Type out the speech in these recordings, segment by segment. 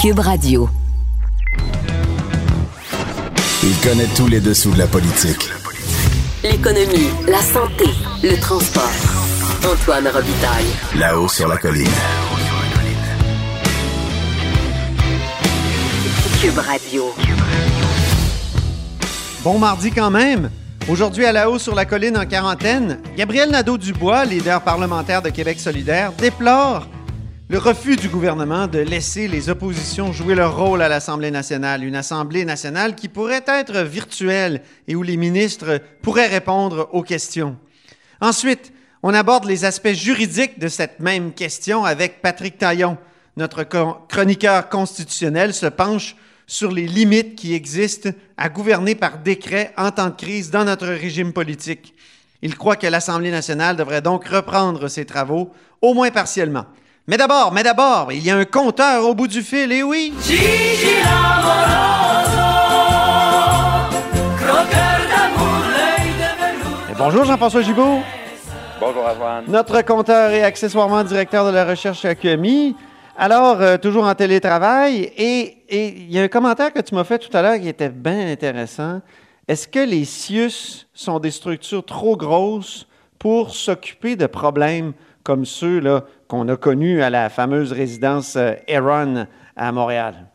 Cube Radio. Il connaît tous les dessous de la politique. L'économie, la santé, le transport. Antoine Robitaille. Là-haut sur la colline. Cube Radio. Bon mardi quand même. Aujourd'hui à la haut sur la colline en quarantaine, Gabriel Nadeau-Dubois, leader parlementaire de Québec solidaire, déplore le refus du gouvernement de laisser les oppositions jouer leur rôle à l'Assemblée nationale, une Assemblée nationale qui pourrait être virtuelle et où les ministres pourraient répondre aux questions. Ensuite, on aborde les aspects juridiques de cette même question avec Patrick Taillon. Notre chroniqueur constitutionnel se penche sur les limites qui existent à gouverner par décret en temps de crise dans notre régime politique. Il croit que l'Assemblée nationale devrait donc reprendre ses travaux, au moins partiellement. Mais d'abord, mais d'abord, il y a un compteur au bout du fil, et oui! bonjour Jean-François Gibault. Bonjour Antoine. Notre compteur et accessoirement directeur de la recherche à QMI. Alors, euh, toujours en télétravail, et il y a un commentaire que tu m'as fait tout à l'heure qui était bien intéressant. Est-ce que les CIUS sont des structures trop grosses pour s'occuper de problèmes comme ceux qu'on a connus à la fameuse résidence euh, à Montréal?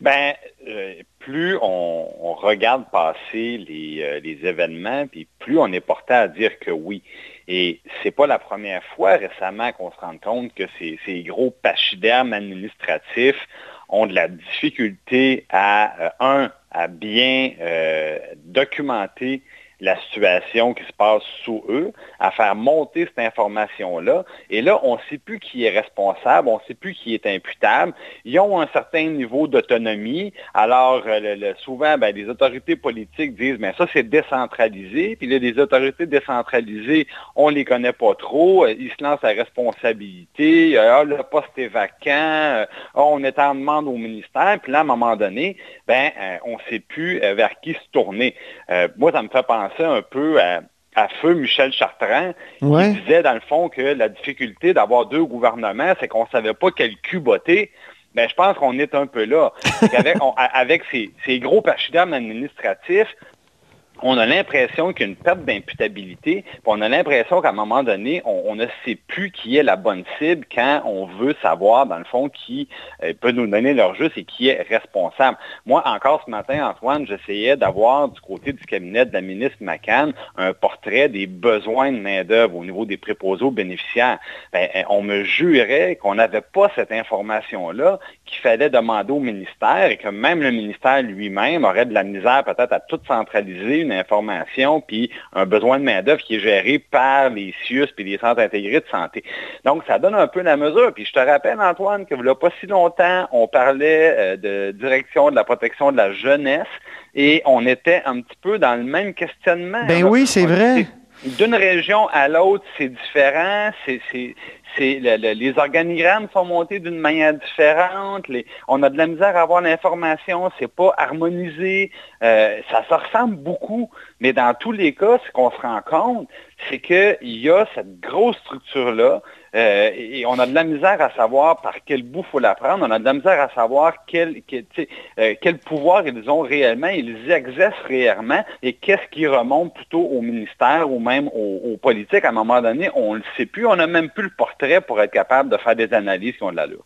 Ben, euh, plus on, regarde passer les, les événements, puis plus on est porté à dire que oui. Et c'est pas la première fois récemment qu'on se rend compte que ces, gros pachydermes administratifs ont de la difficulté à, euh, un, à bien euh, documenter la situation qui se passe sous eux, à faire monter cette information-là. Et là, on ne sait plus qui est responsable, on ne sait plus qui est imputable. Ils ont un certain niveau d'autonomie. Alors, euh, souvent, ben, les autorités politiques disent, mais ça, c'est décentralisé. Puis là, les autorités décentralisées, on ne les connaît pas trop. Ils se lancent à responsabilité. Ah, le poste est vacant. Ah, on est en demande au ministère. Puis là, à un moment donné, ben, euh, on ne sait plus euh, vers qui se tourner. moi, ça me fait penser un peu à, feu Michel Chartrand, qui disait dans le fond que la difficulté d'avoir deux gouvernements, c'est qu'on ne savait pas quel cul botter. Ben, je pense qu'on est un peu là. avec, ces, ces, gros pachydermes administratifs, on a l'impression qu'il y a une perte d'imputabilité, on a l'impression qu'à un moment donné, on, ne sait plus qui est la bonne cible quand on veut savoir, dans le fond, qui euh, peut nous donner leur juste et qui est responsable. Moi, encore ce matin, Antoine, j'essayais d'avoir du côté du cabinet de la ministre McCann un portrait des besoins de main-d'œuvre au niveau des préposés aux bénéficiaires. Ben, euh, on me jurait qu'on n'avait pas cette information-là, qu'il fallait demander au ministère et que même le ministère lui-même aurait de la misère peut-être à tout centraliser information puis un besoin de main-d'œuvre qui est géré par les CIUS puis les centres intégrés de santé. Donc, ça donne un peu la mesure. Puis je te rappelle, Antoine, que il n'y a pas si longtemps, on parlait euh, de direction de la protection de la jeunesse et on était un petit peu dans le même questionnement. Ben oui, c'est vrai. D'une région à l'autre, c'est différent. Les organigrammes sont montés d'une manière différente. on a de la misère à avoir l'information, c'est pas harmonisé. Euh, ça se ressemble beaucoup, mais dans tous les cas, ce qu'on se rend compte, c'est qu'il y a cette grosse structure-là euh, et on a de la misère à savoir par quel bout faut la prendre. On a de la misère à savoir quel, euh, pouvoir ils ont réellement, ils exercent réellement et qu'est-ce qui remonte plutôt au ministère ou même aux, politiques. À un moment donné, on ne le sait plus. On n'a même plus le portrait pour être capable de faire des analyses qui ont de l'allure.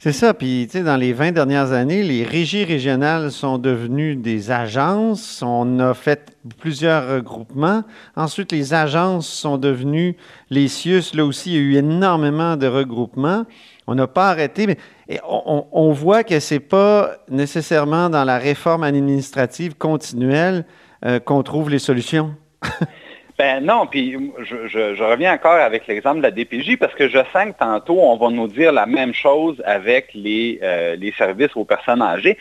C'est ça. Puis, tu sais, dans les 20 dernières années, les régies régionales sont devenues des agences. On a fait plusieurs regroupements. Ensuite, les agences sont devenues les CIUS. Là aussi, il y a eu énormément de regroupements. On n'a pas arrêté, mais on, voit que ce n'est pas nécessairement dans la réforme administrative continuelle euh, qu'on trouve les solutions. Ben non, puis je, reviens encore avec l'exemple de la DPJ parce que je sens que tantôt, on va nous dire la même chose avec les, euh, les services aux personnes âgées.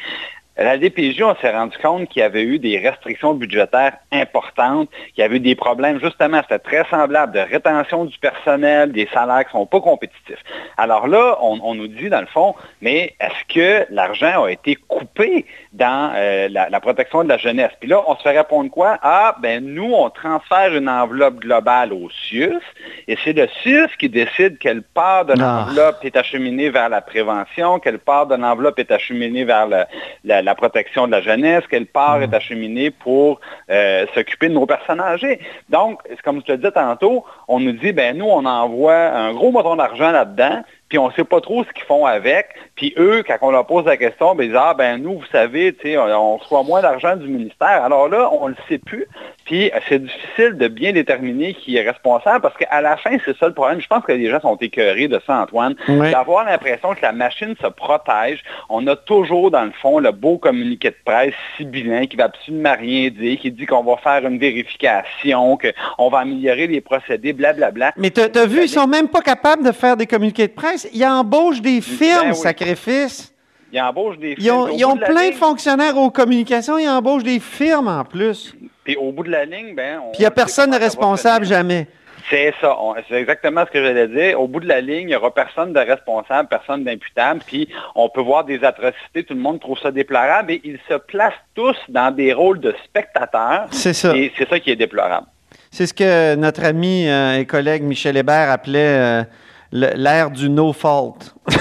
la DPJ, on s'est rendu compte qu'il y avait eu des restrictions budgétaires importantes, qu'il y avait eu des problèmes, justement, c'était très semblable, de rétention du personnel, des salaires qui ne sont pas compétitifs. Alors là, on, nous dit, dans le fond, mais est-ce que l'argent a été coupé? Dans euh, la, protection de la jeunesse? Puis là, on se fait répondre quoi? Ah, ben nous, on transfère une enveloppe globale au CIUS, et c'est le CIUS qui décide quelle part de ah. l'enveloppe est acheminée vers la prévention, quelle part de l'enveloppe est acheminée vers la la protection de la jeunesse, quelle part est mm. acheminée pour euh, s'occuper de nos personnes âgées. Donc, comme je te disais tantôt, on nous dit, ben nous, on envoie un gros montant d'argent là-dedans, puis on ne sait pas trop ce qu'ils font avec. Puis eux, quand on leur pose la question, ben, ils disent, ah ben nous, vous savez, on reçoit moins d'argent du ministère. Alors là, on ne le sait plus. Puis c'est difficile de bien déterminer qui est responsable parce qu'à la fin, c'est ça le problème. Je pense que les gens sont écœurés de ça, Antoine, d'avoir l'impression que la machine se protège. On a toujours, dans le fond, le beau communiqué de presse sibyllin qui va absolument rien dire, qui dit qu'on va faire une vérification, qu'on va améliorer les procédés, blablabla. Mais tu as, vu, ils sont même pas capables de faire des communiqués de presse. Ils embauchent des ben firmes, sacrifice. Ils embauchent des firmes. Ils ont, plein de fonctionnaires aux communications, ils embauchent des firmes en plus. Puis au bout de la ligne, ben. Puis il n'y a personne de responsable jamais. C'est ça. C'est exactement ce que j'allais dire. Au bout de la ligne, il n'y aura personne de responsable, personne d'imputable. Puis on peut voir des atrocités. Tout le monde trouve ça déplorable. Et ils se placent tous dans des rôles de spectateurs. C'est ça. Et c'est ça qui est déplorable. C'est ce que notre ami euh, et collègue Michel Hébert appelait. Euh, l'ère du no fault.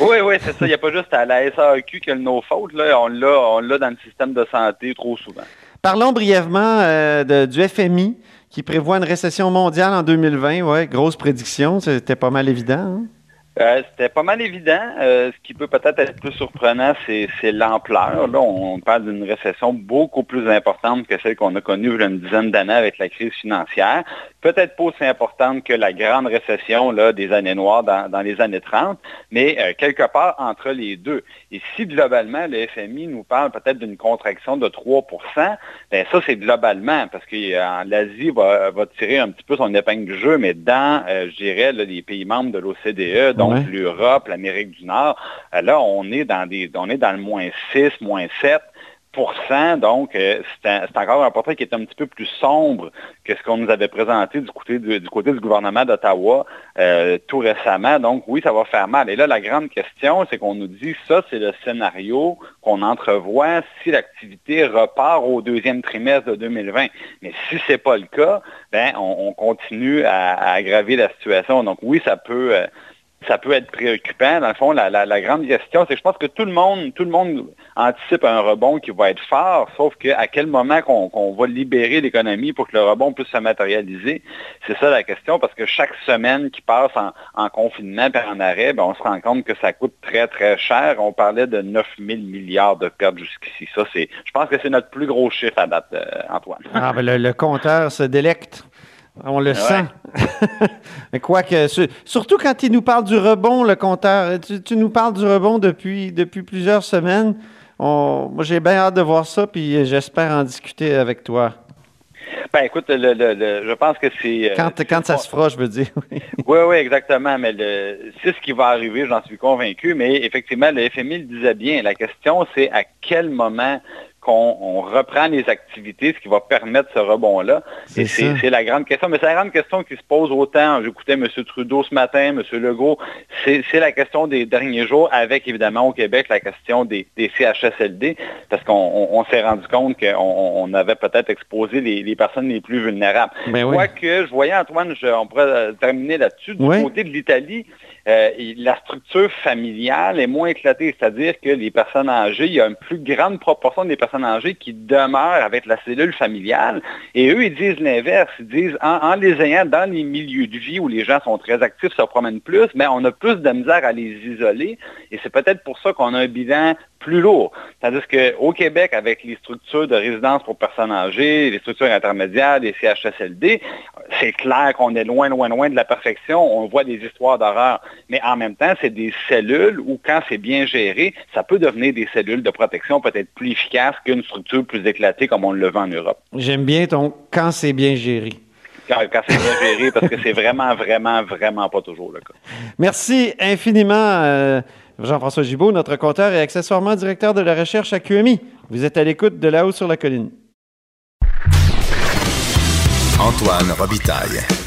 oui, oui, c'est ça. Il n'y a pas juste à la SAQ que le no fault. Là. On l'a dans le système de santé trop souvent. Parlons brièvement euh, du FMI qui prévoit une récession mondiale en 2020. Ouais, grosse prédiction, c'était pas mal évident. Hein? Euh, c'était pas mal évident. Euh, ce qui peut peut-être être plus surprenant, c'est l'ampleur. Là, on parle d'une récession beaucoup plus importante que celle qu'on a connue il y a une dizaine d'années avec la crise financière. Peut-être pas aussi importante que la grande récession des années noires dans, les années 30, mais euh, quelque part entre les deux. Et si globalement, le FMI nous parle peut-être d'une contraction de 3% bien ça, c'est globalement, parce que l'Asie va, va, tirer un petit peu son épingle du jeu, mais dans, je dirais, les pays membres de l'OCDE, donc l'Europe, l'Amérique du Nord. Euh, là, on est dans des, on est dans le moins 6, moins 7% donc euh, c'est encore un portrait qui est un petit peu plus sombre que ce qu'on nous avait présenté du côté du, côté du gouvernement d'Ottawa euh, tout récemment. Donc oui, ça va faire mal. Et là, la grande question, c'est qu'on nous dit ça, c'est le scénario qu'on entrevoit si l'activité repart au deuxième trimestre de 2020. Mais si ce n'est pas le cas, ben on, continue à, aggraver la situation. Donc oui, ça peut ça peut être préoccupant. Dans le fond, la, grande question, c'est que je pense que tout le monde, tout le monde anticipe un rebond qui va être fort, sauf qu'à quel moment qu'on va libérer l'économie pour que le rebond puisse se matérialiser, c'est ça la question, parce que chaque semaine qui passe en, confinement et en arrêt, ben, on se rend compte que ça coûte très, très cher. On parlait de 9 000 milliards de pertes jusqu'ici. Ça, c'est, je pense que c'est notre plus gros chiffre à date, euh, Antoine. Ah, ben le compteur se délecte. On le sent. Mais quoi que, surtout quand il nous parle du rebond, le compteur. Tu, nous parles du rebond depuis, depuis plusieurs semaines. moi, j'ai bien hâte de voir ça, puis j'espère en discuter avec toi. Ben écoute, je pense que c'est... Euh, quand, quand ça se fera, je veux dire. oui, oui, exactement. Mais c'est ce qui va arriver, j'en suis convaincu. Mais effectivement, le FMI le disait bien. La question, c'est à quel moment qu'on reprend les activités, ce qui va permettre ce rebond-là. Et c'est la grande question. Mais c'est la grande question qui se pose autant. J'écoutais M. Trudeau ce matin, M. Legault. C'est la question des derniers jours, avec évidemment au Québec la question des, CHSLD, parce qu'on s'est rendu compte qu'on avait peut-être exposé les, personnes les plus vulnérables. Ben Quoique, je voyais, Antoine, on pourrait terminer là-dessus, du côté de l'Italie, euh, la structure familiale est moins éclatée, c'est-à-dire que les personnes âgées, il y a une plus grande proportion des personnes âgées qui demeurent avec la cellule familiale. Et eux, ils disent l'inverse. Ils disent, en, les ayant dans les milieux de vie où les gens sont très actifs, se promènent plus, mais on a plus de misère à les isoler. Et c'est peut-être pour ça qu'on a un bilan plus lourd. Tandis qu'au Québec, avec les structures de résidence pour personnes âgées, les structures intermédiaires, les CHSLD, c'est clair qu'on est loin, loin, loin de la perfection. On voit des histoires d'horreur. Mais en même temps, c'est des cellules où, quand c'est bien géré, ça peut devenir des cellules de protection peut-être plus efficaces qu'une structure plus éclatée comme on le vend en Europe. J'aime bien ton quand c'est bien géré. Quand, c'est bien géré, parce que c'est vraiment, vraiment, vraiment pas toujours le cas. Merci infiniment. Euh, Jean-François Gibault, notre compteur et accessoirement directeur de la recherche à QMI. Vous êtes à l'écoute de là-haut sur la colline. Antoine Robitaille.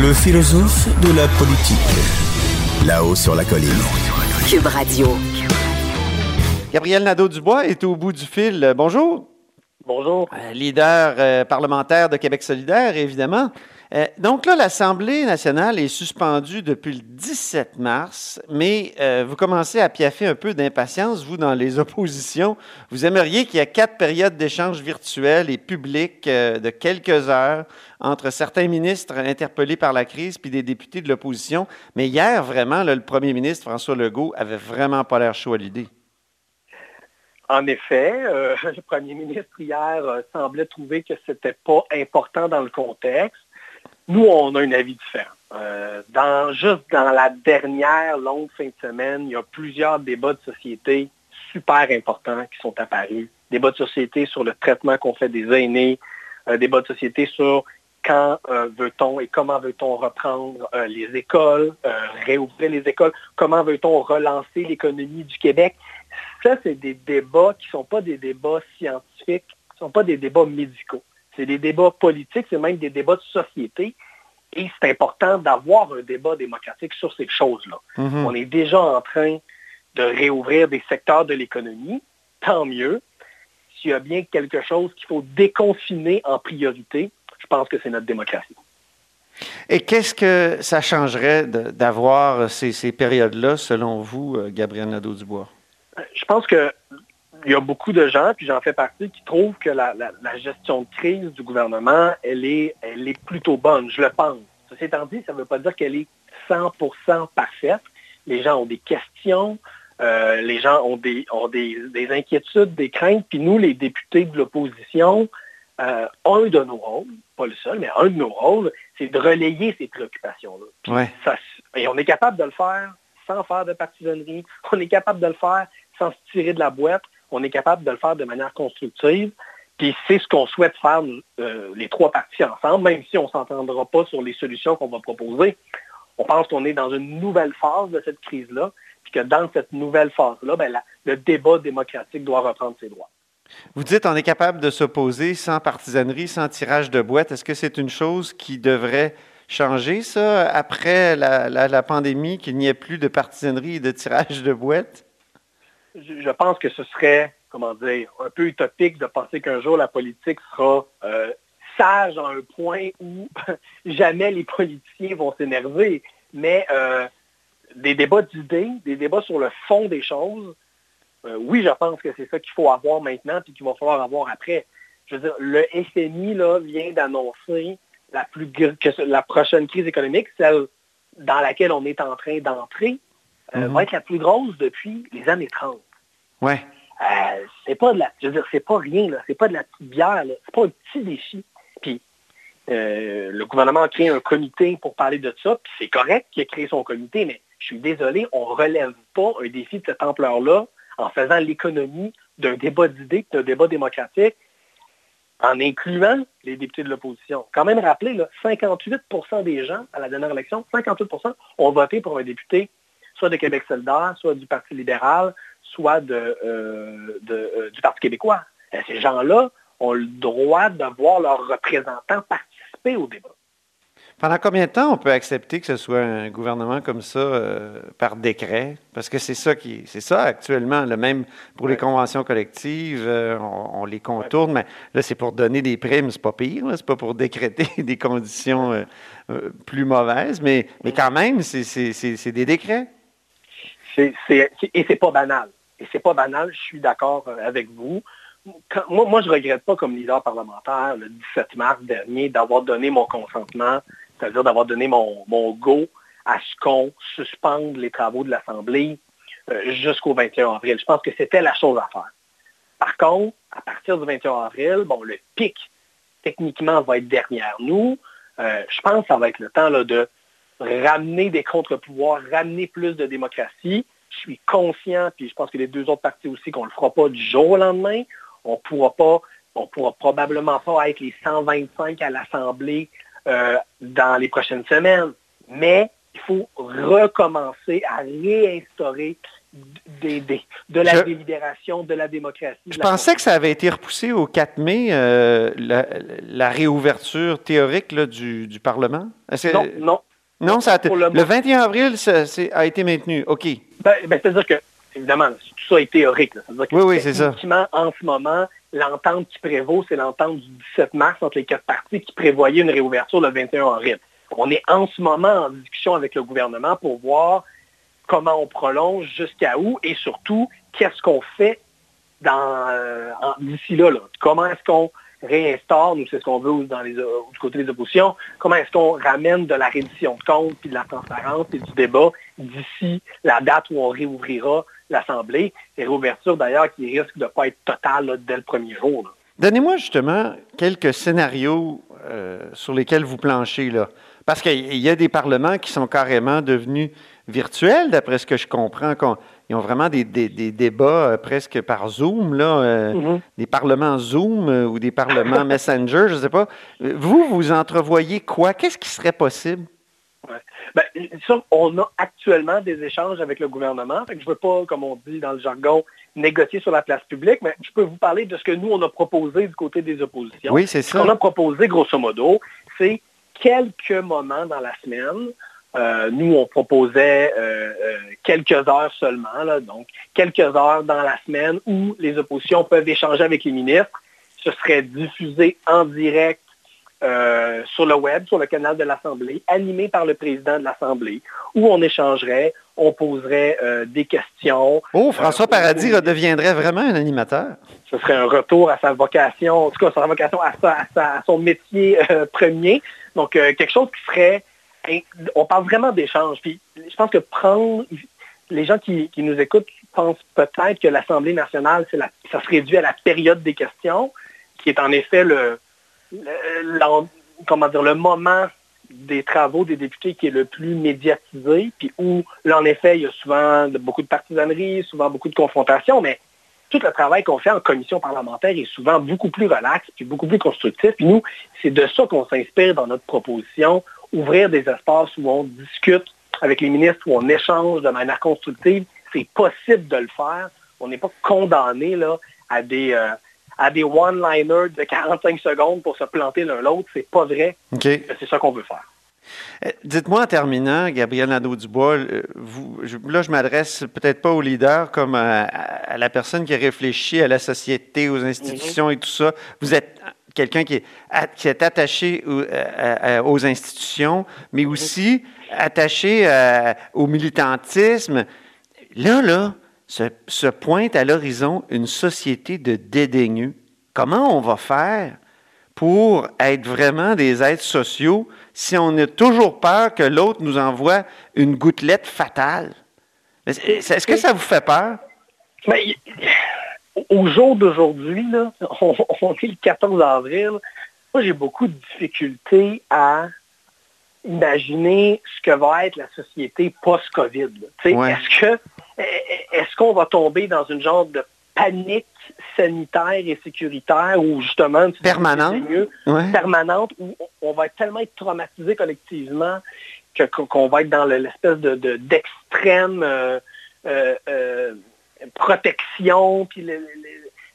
Le philosophe de la politique. Là-haut sur la colline. Cube Radio. Gabriel Nadeau-Dubois est au bout du fil. Bonjour. Bonjour. Euh, leader euh, parlementaire de Québec solidaire, évidemment. Euh, donc là, l'Assemblée nationale est suspendue depuis le 17 mars, mais vous commencez à piaffer un peu d'impatience, vous, dans les oppositions. Vous aimeriez qu'il y ait quatre périodes d'échange virtuels et publics de quelques heures entre certains ministres interpellés par la crise puis des députés de l'opposition. Mais hier, vraiment, le premier ministre, François Legault, avait vraiment pas l'air chaud à l'idée. En effet, euh, le premier ministre hier euh, semblait trouver que ce n'était pas important dans le contexte. Nous, on a un avis différent. Euh, juste dans la dernière longue fin de semaine, il y a plusieurs débats de société super importants qui sont apparus. Débats de société sur le traitement qu'on fait des aînés, débats de société sur quand veut-on et comment veut-on reprendre les écoles, réouvrir les écoles, comment veut-on relancer l'économie du Québec ça, c'est des débats qui ne sont pas des débats scientifiques, qui ne sont pas des débats médicaux. C'est des débats politiques, c'est même des débats de société. Et c'est important d'avoir un débat démocratique sur ces choses-là. Mm-hmm. On est déjà en train de réouvrir des secteurs de l'économie, tant mieux. S'il y a bien quelque chose qu'il faut déconfiner en priorité, je pense que c'est notre démocratie. Et qu'est-ce que ça changerait d'avoir ces, ces périodes-là, selon vous, euh, Gabriel Nadeau-Dubois? je pense qu'il y a beaucoup de gens, puis j'en fais partie, qui trouvent que la, gestion de crise du gouvernement, elle est, elle est plutôt bonne, je le pense. Ceci étant dit, ça ne veut pas dire qu'elle est 100% parfaite. Les gens ont des questions, euh, les gens ont, des, ont des, inquiétudes, des craintes, puis nous, les députés de l'opposition, euh, un de nos rôles, pas le seul, mais un de nos rôles, c'est de relayer ces préoccupations-là. Et on est capable de le faire sans faire de partisanerie. On est capable de le faire sans se tirer de la boîte. On est capable de le faire de manière constructive. Puis c'est ce qu'on souhaite faire euh, les trois parties ensemble, même si on ne s'entendra pas sur les solutions qu'on va proposer. On pense qu'on est dans une nouvelle phase de cette crise-là, puis que dans cette nouvelle phase-là, ben, le débat démocratique doit reprendre ses droits. Vous dites qu'on est capable de s'opposer sans partisanerie, sans tirage de boîte. Est-ce que c'est une chose qui devrait changer, ça, après la, la pandémie, qu'il n'y ait plus de partisanerie et de tirage de boîte? Je pense que ce serait, comment dire, un peu utopique de penser qu'un jour la politique sera euh, sage à un point où jamais les politiciens vont s'énerver. Mais euh, des débats d'idées, des débats sur le fond des choses, euh, oui, je pense que c'est ça qu'il faut avoir maintenant et qu'il va falloir avoir après. Je veux dire, le FMI là, vient d'annoncer la, plus, que la prochaine crise économique, celle dans laquelle on est en train d'entrer, mm-hmm. va être la plus grosse depuis les années 30. Ouais. Euh, c'est pas de la, je veux dire, c'est pas rien, là. C'est pas de la petite bière, là. C'est pas un petit défi. Puis, euh, le gouvernement a créé un comité pour parler de ça, puis c'est correct qu'il ait créé son comité, mais je suis désolé, on relève pas un défi de cette ampleur-là en faisant l'économie d'un débat d'idées, d'un débat démocratique, en incluant les députés de l'opposition. Quand même rappeler, là, 58% des gens à la dernière élection, 58% ont voté pour un député soit de Québec solidaire, soit du Parti libéral, soit de, euh, euh, du Parti québécois. Euh, ces gens-là ont le droit de voir leurs représentants participer au débat. Pendant combien de temps on peut accepter que ce soit un gouvernement comme ça par décret? Parce que c'est ça qui c'est ça actuellement. Le même pour les conventions collectives, on, les contourne, mais là, c'est pour donner des primes, c'est pas pire, c'est pas pour décréter des conditions plus mauvaises, mais, mais quand même, c'est des décrets. et c'est pas banal et c'est pas banal, je suis d'accord euh, avec vous. moi, je ne regrette pas comme leader parlementaire le 17 mars dernier d'avoir donné mon consentement, c'est-à-dire d'avoir donné mon, go à ce qu'on suspende les travaux de l'Assemblée euh, jusqu'au 21 avril. Je pense que c'était la chose à faire. Par contre, à partir du 21 avril, bon, le pic, techniquement, va être derrière nous. Euh, je pense que ça va être le temps de ramener des contre-pouvoirs, ramener plus de démocratie, je suis conscient, puis je pense que les deux autres partis aussi, qu'on ne le fera pas du jour au lendemain. On ne pourra pas, on pourra probablement pas être les 125 à l'Assemblée euh, dans les prochaines semaines. Mais il faut recommencer à réinstaurer de la délibération, de la démocratie. Je pensais que ça avait été repoussé au 4 mai, euh, la, réouverture théorique du, Parlement. Non, non. Non, ça a le, 21 avril, ça, a été maintenu. OK. Ben, ben, C'est-à-dire que, évidemment, tout ça est théorique. oui, oui, c'est ça. En ce moment, l'entente qui prévaut, c'est l'entente du 17 mars entre les quatre parties qui prévoyait une réouverture le 21 avril. On est en ce moment en discussion avec le gouvernement pour voir comment on prolonge, jusqu'à où, et surtout, qu'est-ce qu'on fait euh, d'ici là, Comment est-ce qu'on réinstaure, nous c'est ce qu'on veut les, du côté des oppositions, comment est-ce qu'on ramène de la reddition de comptes, puis de la transparence et du débat d'ici la date où on réouvrira l'Assemblée? Et réouverture d'ailleurs qui risque de ne pas être totale dès le premier jour. Donnez-moi justement quelques scénarios euh, sur lesquels vous planchez. Là. Parce qu'il y a des parlements qui sont carrément devenus virtuels, d'après ce que je comprends. Ils ont vraiment des, débats euh, presque par Zoom, là, euh, mm-hmm. des parlements Zoom euh, ou des parlements Messenger, je ne sais pas. Vous, vous entrevoyez quoi? Qu'est-ce qui serait possible? Ben, on a actuellement des échanges avec le gouvernement. je ne veux pas, comme on dit dans le jargon, négocier sur la place publique, mais je peux vous parler de ce que nous, on a proposé du côté des oppositions. Oui, c'est ça. Ce qu'on a proposé, grosso modo, c'est quelques moments dans la semaine euh, nous, on proposait euh, euh, quelques heures seulement, donc quelques heures dans la semaine où les oppositions peuvent échanger avec les ministres. Ce serait diffusé en direct sur le web, sur le canal de l'Assemblée, animé par le président de l'Assemblée, où on échangerait, on poserait des questions. Oh, François Paradis redeviendrait vraiment un animateur. Ce serait un retour à sa vocation, en tout cas, sa vocation à, à son métier premier. Donc, quelque chose qui serait on parle vraiment d'échange. Puis je pense que prendre les gens qui, nous écoutent pensent peut-être que l'Assemblée nationale, ça se réduit à la période des questions, qui est en effet le, comment dire, le moment des travaux des députés qui est le plus médiatisé, puis où, là, en effet, il y a souvent beaucoup de partisanerie, souvent beaucoup de confrontations, mais tout le travail qu'on fait en commission parlementaire est souvent beaucoup plus relax, puis beaucoup plus constructif. Puis nous, c'est de ça qu'on s'inspire dans notre proposition ouvrir des espaces où on discute avec les ministres, où on échange de manière constructive. C'est possible de le faire. On n'est pas condamné là, à des, euh, à des one-liners de 45 secondes pour se planter l'un l'autre. C'est pas vrai. C'est ça qu'on veut faire. Euh, dites-moi en terminant, Gabriel Nadeau-Dubois, euh, là je m'adresse peut-être pas au leader comme à, la personne qui réfléchit à la société, aux institutions et tout ça. Vous êtes quelqu'un qui, qui, est attaché euh, aux institutions, mais aussi attaché euh, au militantisme. Là, là, se, pointe à l'horizon une société de dédaigneux. Comment on va faire pour être vraiment des êtres sociaux si on a toujours peur que l'autre nous envoie une gouttelette fatale? Est-ce que ça vous fait peur? Ben, au jour d'aujourd'hui, on, est le 14 avril, moi j'ai beaucoup de difficultés à imaginer ce que va être la société post-COVID. Est-ce que est-ce qu'on va tomber dans une genre de panique sanitaire et sécuritaire ou justement permanente, permanente où on va tellement être traumatisé collectivement qu'on va être dans l'espèce de d'extrême euh, euh, euh, protection, puis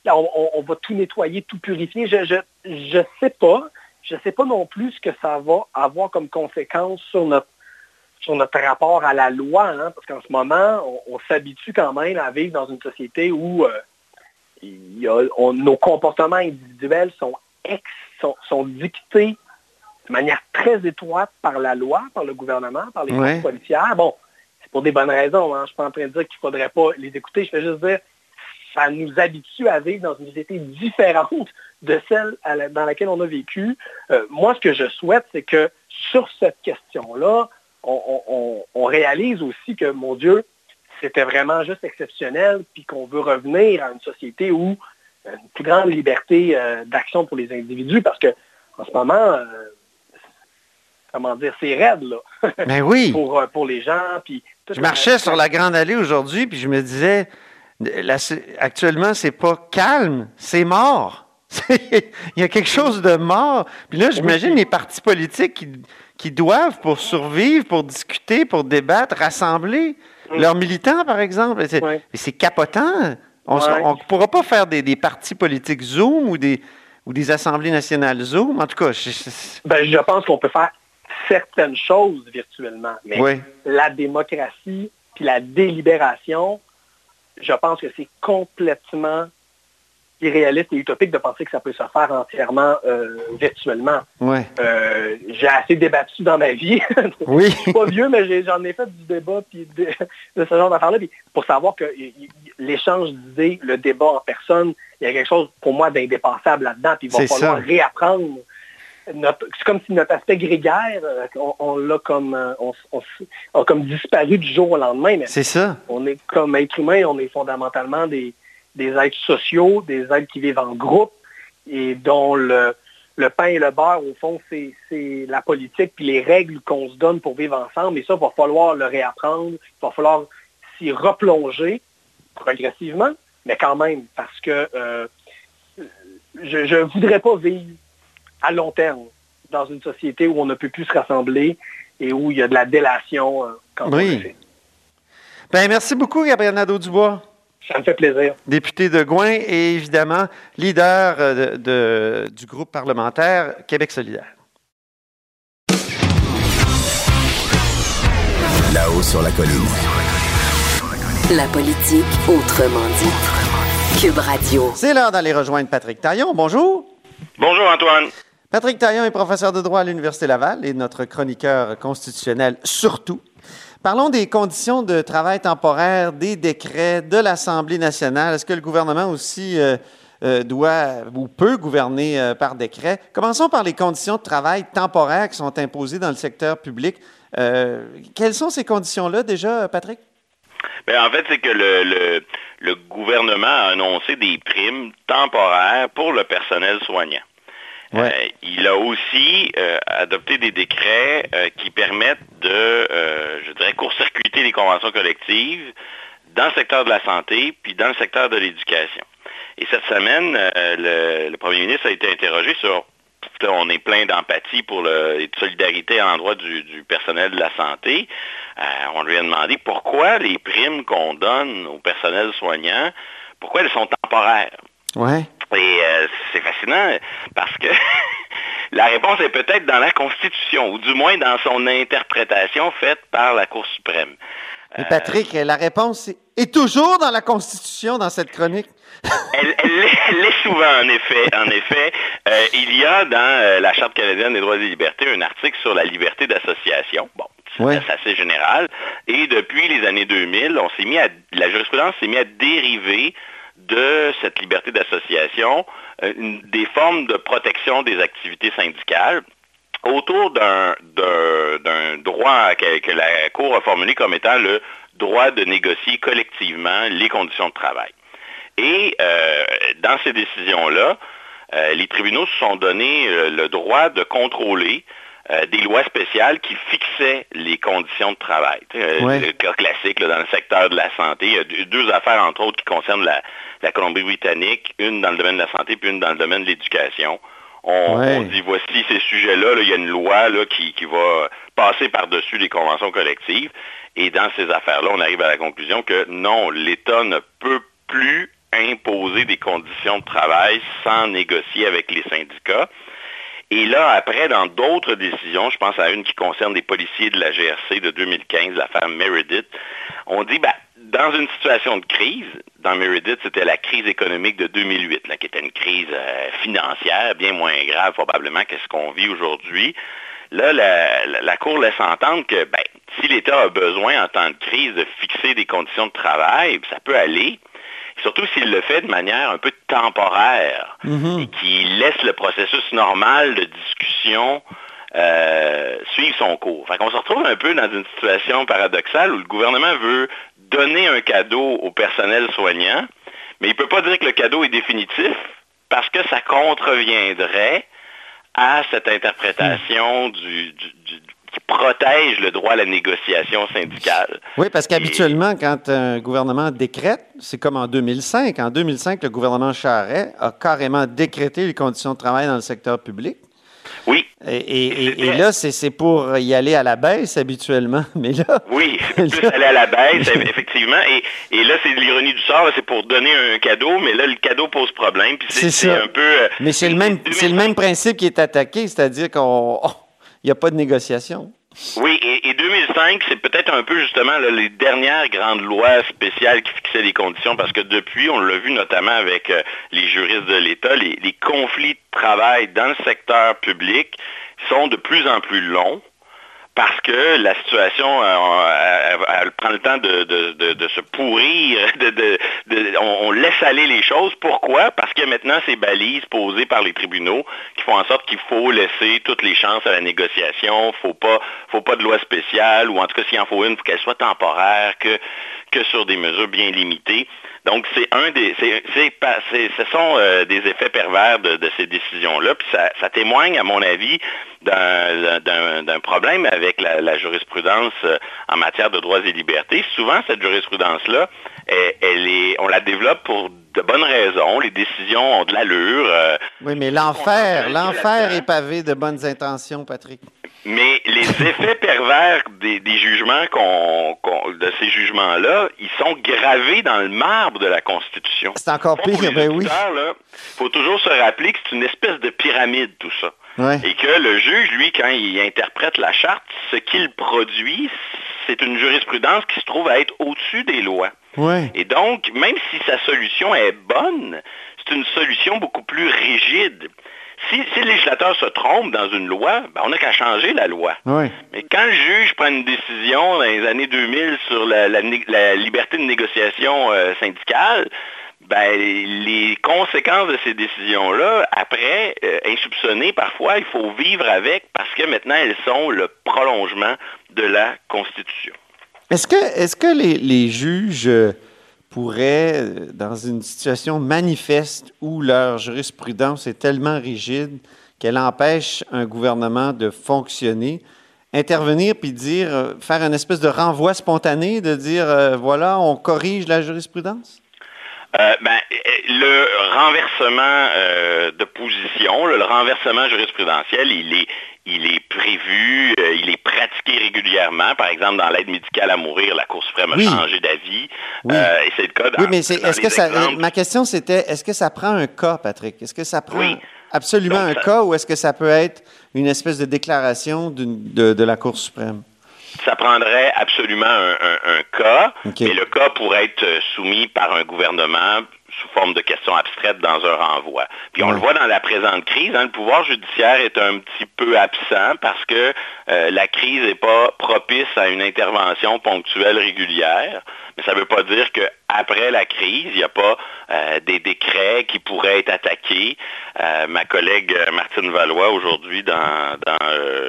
on, va tout nettoyer, tout purifier. Je je, sais pas. Je sais pas non plus ce que ça va avoir comme conséquence sur notre sur notre rapport à la loi, hein, parce qu'en ce moment, on, s'habitue quand même à vivre dans une société où euh, nos comportements individuels sont, ex, sont, dictés de manière très étroite par la loi, par le gouvernement, par les ouais. policières. Bon, pour des bonnes raisons. Hein. Je ne suis pas en train de dire qu'il ne faudrait pas les écouter. Je fais juste dire ça nous habitue à vivre dans une société différente de celle dans laquelle on a vécu. Euh, moi, ce que je souhaite, c'est que sur cette question-là, on, réalise aussi que, mon Dieu, c'était vraiment juste exceptionnel, puis qu'on veut revenir à une société où euh, une plus grande liberté euh, d'action pour les individus, parce que en ce moment, comment dire, c'est raide, là. Mais ben oui. pour, pour les gens, puis je marchais sur la Grande Allée aujourd'hui, puis je me disais, actuellement, c'est pas calme, c'est mort. Il y a quelque chose de mort. Puis là, j'imagine les partis politiques qui, qui, doivent, pour survivre, pour discuter, pour débattre, rassembler mm. leurs militants, par exemple. C'est capotant. On ne pourra pas faire des, des, partis politiques Zoom ou des, ou des assemblées nationales Zoom. En tout cas, je, ben, je pense qu'on peut faire certaines choses virtuellement. Mais la démocratie puis la délibération, je pense que c'est complètement irréaliste et utopique de penser que ça peut se faire entièrement euh, virtuellement. Euh, j'ai assez débattu dans ma vie. oui. je suis pas vieux, mais j'en ai, fait du débat puis de, ce genre d'affaires-là. Pour savoir que l'échange d'idées, le débat en personne, il y a quelque chose pour moi d'indépassable là-dedans. Puis il va falloir réapprendre c'est comme si notre aspect grégaire, euh, on, l'a comme, euh, on, comme disparu du jour au lendemain. C'est ça. On est comme être humain, on est fondamentalement des, des êtres sociaux, des êtres qui vivent en groupe et dont le, le pain et le beurre, au fond, c'est la politique puis les règles qu'on se donne pour vivre ensemble. Et ça, il va falloir le réapprendre, il va falloir s'y replonger progressivement, mais quand même, parce que euh, je ne voudrais pas vivre à long terme dans une société où on ne peut plus se rassembler et où il y a de la délation euh, quand oui. on fait. Ben, merci beaucoup, Gabriel Nadeau-Dubois. Ça me fait plaisir. Député de Gouin et évidemment leader euh, de, du groupe parlementaire Québec solidaire. Là-haut sur la colline. La politique autrement dit. Cube Radio. C'est l'heure d'aller rejoindre Patrick Taillon. Bonjour. Bonjour Antoine. Patrick Taillon est professeur de droit à l'Université Laval et notre chroniqueur constitutionnel surtout. Parlons des conditions de travail temporaire, des décrets de l'Assemblée nationale. Est-ce que le gouvernement aussi euh, euh, doit ou peut gouverner euh, par décret? Commençons par les conditions de travail temporaires qui sont imposées dans le secteur public. quelles sont ces conditions-là déjà, Patrick? Bien, en fait, c'est que le, le gouvernement a annoncé des primes temporaires pour le personnel soignant. Euh, il a aussi euh, adopté des décrets euh, qui permettent de, je dirais, court-circuiter les conventions collectives dans le secteur de la santé puis dans le secteur de l'éducation. Et cette semaine, le, premier ministre a été interrogé sur on est plein d'empathie pour le, et de solidarité à l'endroit du, personnel de la santé. on lui a demandé pourquoi les primes qu'on donne au personnel soignant, pourquoi elles sont temporaires. Ouais. Et euh, c'est fascinant parce que la réponse est peut-être dans la Constitution, ou du moins dans son interprétation faite par la Cour suprême. Mais Patrick, la réponse est toujours dans la Constitution, dans cette chronique. elle, l'est souvent, en effet. En effet, euh, il y a dans euh, la Charte canadienne des droits et libertés un article sur la liberté d'association. Bon, c'est assez général. Et depuis les années 2000, on s'est mis à, la jurisprudence s'est mise à dériver de cette liberté d'association euh, des formes de protection des activités syndicales autour d'un droit que, la Cour a formulé comme étant le droit de négocier collectivement les conditions de travail. Et euh, dans ces décisions-là, euh, les tribunaux se sont donné le droit de contrôler euh, des lois spéciales qui fixaient les conditions de travail. Euh, le cas classique dans le secteur de la santé, il y a deux affaires entre autres qui concernent la, Colombie-Britannique, une dans le domaine de la santé puis une dans le domaine de l'éducation. On, dit voici ces sujets-là, il y a une loi qui, qui va passer par-dessus les conventions collectives. Et dans ces affaires-là, on arrive à la conclusion que non, l'État ne peut plus imposer des conditions de travail sans négocier avec les syndicats. Et là, après, dans d'autres décisions, je pense à une qui concerne des policiers de la GRC de 2015, l'affaire Meredith, on dit, ben, dans une situation de crise, dans Meredith, c'était la crise économique de 2008, là, qui était une crise euh, financière bien moins grave probablement que ce qu'on vit aujourd'hui. Là, la, Cour laisse entendre que ben, si l'État a besoin en temps de crise de fixer des conditions de travail, ça peut aller, surtout s'il le fait de manière un peu temporaire mhm. et qui laisse le processus normal de discussion euh, suivre son cours. Fait qu'on se retrouve un peu dans une situation paradoxale où le gouvernement veut donner un cadeau au personnel soignant, mais il ne peut pas dire que le cadeau est définitif parce que ça contreviendrait à cette interprétation du, protège le droit à la négociation syndicale. Oui, parce qu'habituellement, quand un gouvernement décrète, c'est comme en 2005. En 2005, le gouvernement Charret a carrément décrété les conditions de travail dans le secteur public. Oui. Et, là, c'est pour y aller à la baisse habituellement, mais là... Oui, plus aller à la baisse, effectivement. Et, là, c'est l'ironie du sort, c'est pour donner un cadeau, mais là, le cadeau pose problème. C'est un peu... Euh, mais c'est le, même, le même principe qui est attaqué, c'est-à-dire qu'on... Il n'y a pas de négociation. Oui, et, 2005, c'est peut-être un peu justement les dernières grandes lois spéciales qui fixaient les conditions, parce que depuis, on l'a vu notamment avec euh, les juristes de l'État, les, conflits de travail dans le secteur public sont de plus en plus longs parce que la situation, euh, elle, prend le temps de, se pourrir, on, laisse aller les choses. Pourquoi? Parce que maintenant, ces balises posées par les tribunaux qui font en sorte qu'il faut laisser toutes les chances à la négociation, faut pas, faut pas de loi spéciale, ou en tout cas, s'il en faut une, faut qu'elle soit temporaire, que, que sur des mesures bien limitées. Donc, c'est un des, ce sont euh, des effets pervers de, ces décisions-là. Puis ça, témoigne, à mon avis, d'un problème avec la, jurisprudence euh, en matière de droits et libertés. Souvent, cette jurisprudence-là, elle, est, on la développe pour de bonnes raisons. Les décisions ont de l'allure. Euh, oui, mais l'enfer, l'enfer est pavé de bonnes intentions, Patrick. Mais les effets pervers des, jugements de ces jugements-là, ils sont gravés dans le marbre de la Constitution. C'est encore pire, ben oui. Il faut toujours se rappeler que c'est une espèce de pyramide, tout ça. Et que le juge, lui, quand il interprète la charte, ce qu'il produit, c'est une jurisprudence qui se trouve à être au-dessus des lois. Et donc, même si sa solution est bonne, c'est une solution beaucoup plus rigide. Si, le législateur se trompe dans une loi, ben, on n'a qu'à changer la loi. Mais quand le juge prend une décision dans les années 2000 sur la, liberté de négociation euh, syndicale, ben, les conséquences de ces décisions-là, après, euh, insoupçonnées parfois, il faut vivre avec parce que maintenant, elles sont le prolongement de la Constitution. Est-ce que, les, juges euh, pourraient, euh, dans une situation manifeste où leur jurisprudence est tellement rigide qu'elle empêche un gouvernement de fonctionner, intervenir puis dire, faire une espèce de renvoi spontané, de dire, voilà, on corrige la jurisprudence? Euh, ben, le renversement euh, de position, le renversement jurisprudentiel, il est, il est prévu, euh, il est pratiqué régulièrement. Par exemple, dans l'aide médicale à mourir, la Cour suprême a changé d'avis. Oui. et c'est le cas dans, Oui, mais est-ce que ça, ma question c'était, est-ce que ça prend un cas, Patrick? Est-ce que ça prend absolument un cas ou est-ce que ça peut être une espèce de déclaration de, de la Cour suprême? ça prendrait absolument un, cas, et le cas pourrait être soumis par un gouvernement sous forme de questions abstraites dans un renvoi. Puis on le voit dans la présente crise, hein, le pouvoir judiciaire est un petit peu absent parce que euh, la crise n'est pas propice à une intervention ponctuelle régulière. Mais ça ne veut pas dire qu'après la crise, il n'y a pas euh, des décrets qui pourraient être attaqués. Euh, ma collègue Martine Valois, aujourd'hui, dans,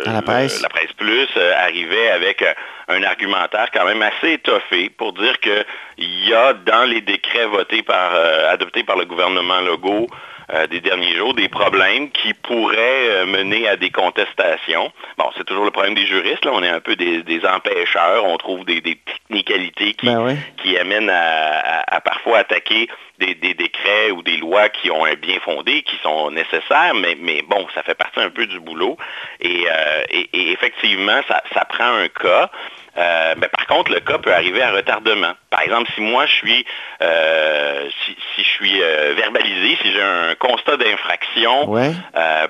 la, presse. Plus, arrivait avec un argumentaire quand même assez étoffé pour dire qu'il y a dans les décrets votés par, adoptés par le gouvernement Legault euh, des derniers jours, des problèmes qui pourraient euh, mener à des contestations. Bon, c'est toujours le problème des juristes, là. on est un peu des, empêcheurs, on trouve des, technicalités qui, ben qui amènent à, parfois attaquer des, décrets ou des lois qui ont un bien fondé, qui sont nécessaires, mais, mais bon, ça fait partie un peu du boulot. Et, euh, effectivement, ça, ça prend un cas. Euh, ben, par contre, le cas peut arriver à retardement. Par exemple, si moi je suis, euh, si, je suis euh, verbalisé, si j'ai un constat d'infraction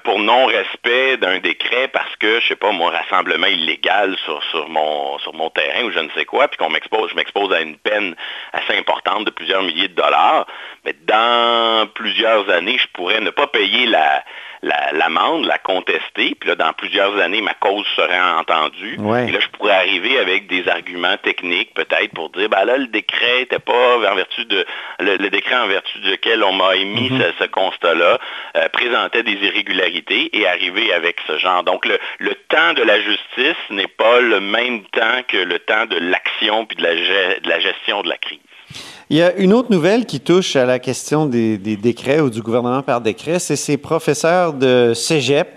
pour non-respect d'un décret parce que, je sais pas, mon rassemblement illégal sur, sur, mon, sur mon terrain ou je ne sais quoi, puis qu'on m'expose, je m'expose à une peine assez importante de plusieurs milliers de dollars, mais dans plusieurs années, je pourrais ne pas payer la, l'amende, la, contester, puis là, dans plusieurs années, ma cause serait entendue. Et là, je pourrais arriver avec des arguments techniques, peut-être, pour dire, ben là, le décret n'était pas en vertu de, le, décret en vertu duquel on m'a émis mhm. ce, constat-là, euh, présentait des irrégularités et arriver avec ce genre. Donc, le, temps de la justice n'est pas le même temps que le temps de l'action puis de la gestion de la crise. Il y a une autre nouvelle qui touche à la question des, décrets ou du gouvernement par décret, c'est ces professeurs de cégep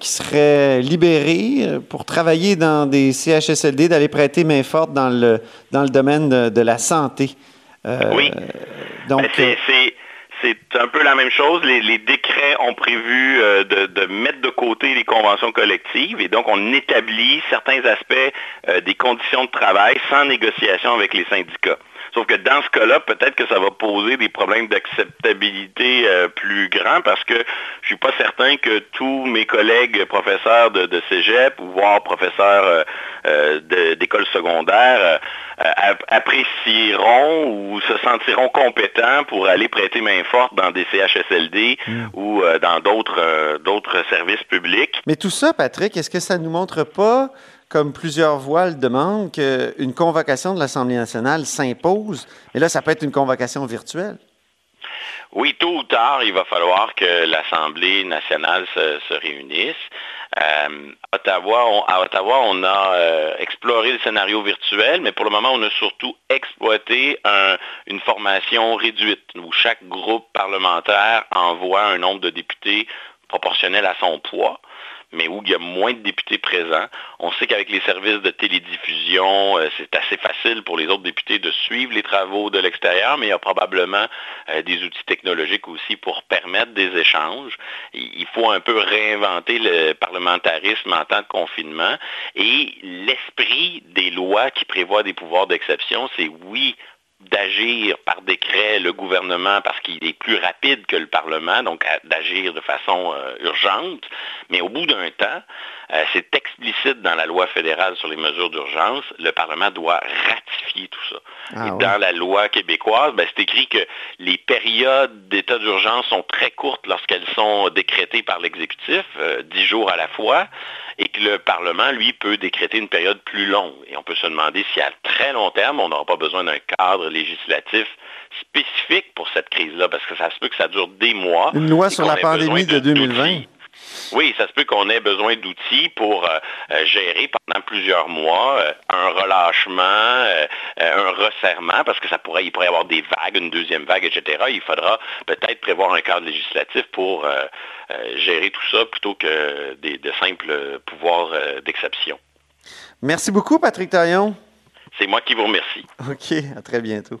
qui seraient libérés pour travailler dans des CHSLD, d'aller prêter main forte dans le, dans le domaine de, la santé. oui. Donc, c'est c'est un peu la même chose. Les, décrets ont prévu euh, de, mettre de côté les conventions collectives et donc on établit certains aspects euh, des conditions de travail sans négociation avec les syndicats. Sauf que dans ce cas-là, peut-être que ça va poser des problèmes d'acceptabilité euh, plus grands parce que je ne suis pas certain que tous mes collègues professeurs de, cégep ou voire professeurs euh, euh, d'école secondaire apprécieront ou se sentiront compétents pour aller prêter main forte dans des CHSLD hmm. ou dans d'autres services publics. Mais tout ça, Patrick, est-ce que ça ne nous montre pas comme plusieurs voix le demandent, qu'une convocation de l'Assemblée nationale s'impose. Et là, ça peut être une convocation virtuelle. Oui, tôt ou tard, il va falloir que l'Assemblée nationale se, réunisse. Euh, à Ottawa, on a euh, exploré le scénario virtuel, mais pour le moment, on a surtout exploité une formation réduite où chaque groupe parlementaire envoie un nombre de députés proportionnel à son poids mais où il y a moins de députés présents. On sait qu'avec les services de télédiffusion, euh, c'est assez facile pour les autres députés de suivre les travaux de l'extérieur, mais il y a probablement euh, des outils technologiques aussi pour permettre des échanges. Il faut un peu réinventer le parlementarisme en temps de confinement et l'esprit des lois qui prévoient des pouvoirs d'exception, c'est oui, d'agir par décret le gouvernement parce qu'il est plus rapide que le Parlement, donc d'agir de façon euh, urgente. Mais au bout d'un temps, euh, c'est explicite dans la loi fédérale sur les mesures d'urgence, le Parlement doit ratifier tout ça. Ah Et dans la loi québécoise, ben, c'est écrit que les périodes d'état d'urgence sont très courtes lorsqu'elles sont décrétées par l'exécutif, euh, dix jours à la fois et que le Parlement, lui, peut décréter une période plus longue. Et on peut se demander si à très long terme, on n'aura pas besoin d'un cadre législatif spécifique pour cette crise-là, parce que ça se peut que ça dure des mois. Une loi sur la pandémie de 2020. Oui, ça se peut qu'on ait besoin d'outils pour euh, euh, gérer pendant plusieurs mois euh, un relâchement, un resserrement, parce que ça pourrait, il pourrait y avoir des vagues, une deuxième vague, etc. Il faudra peut-être prévoir un cadre législatif pour gérer tout ça plutôt que des, de simples pouvoirs d'exception. Merci beaucoup, Patrick Taillon. C'est moi qui vous remercie. OK, à très bientôt.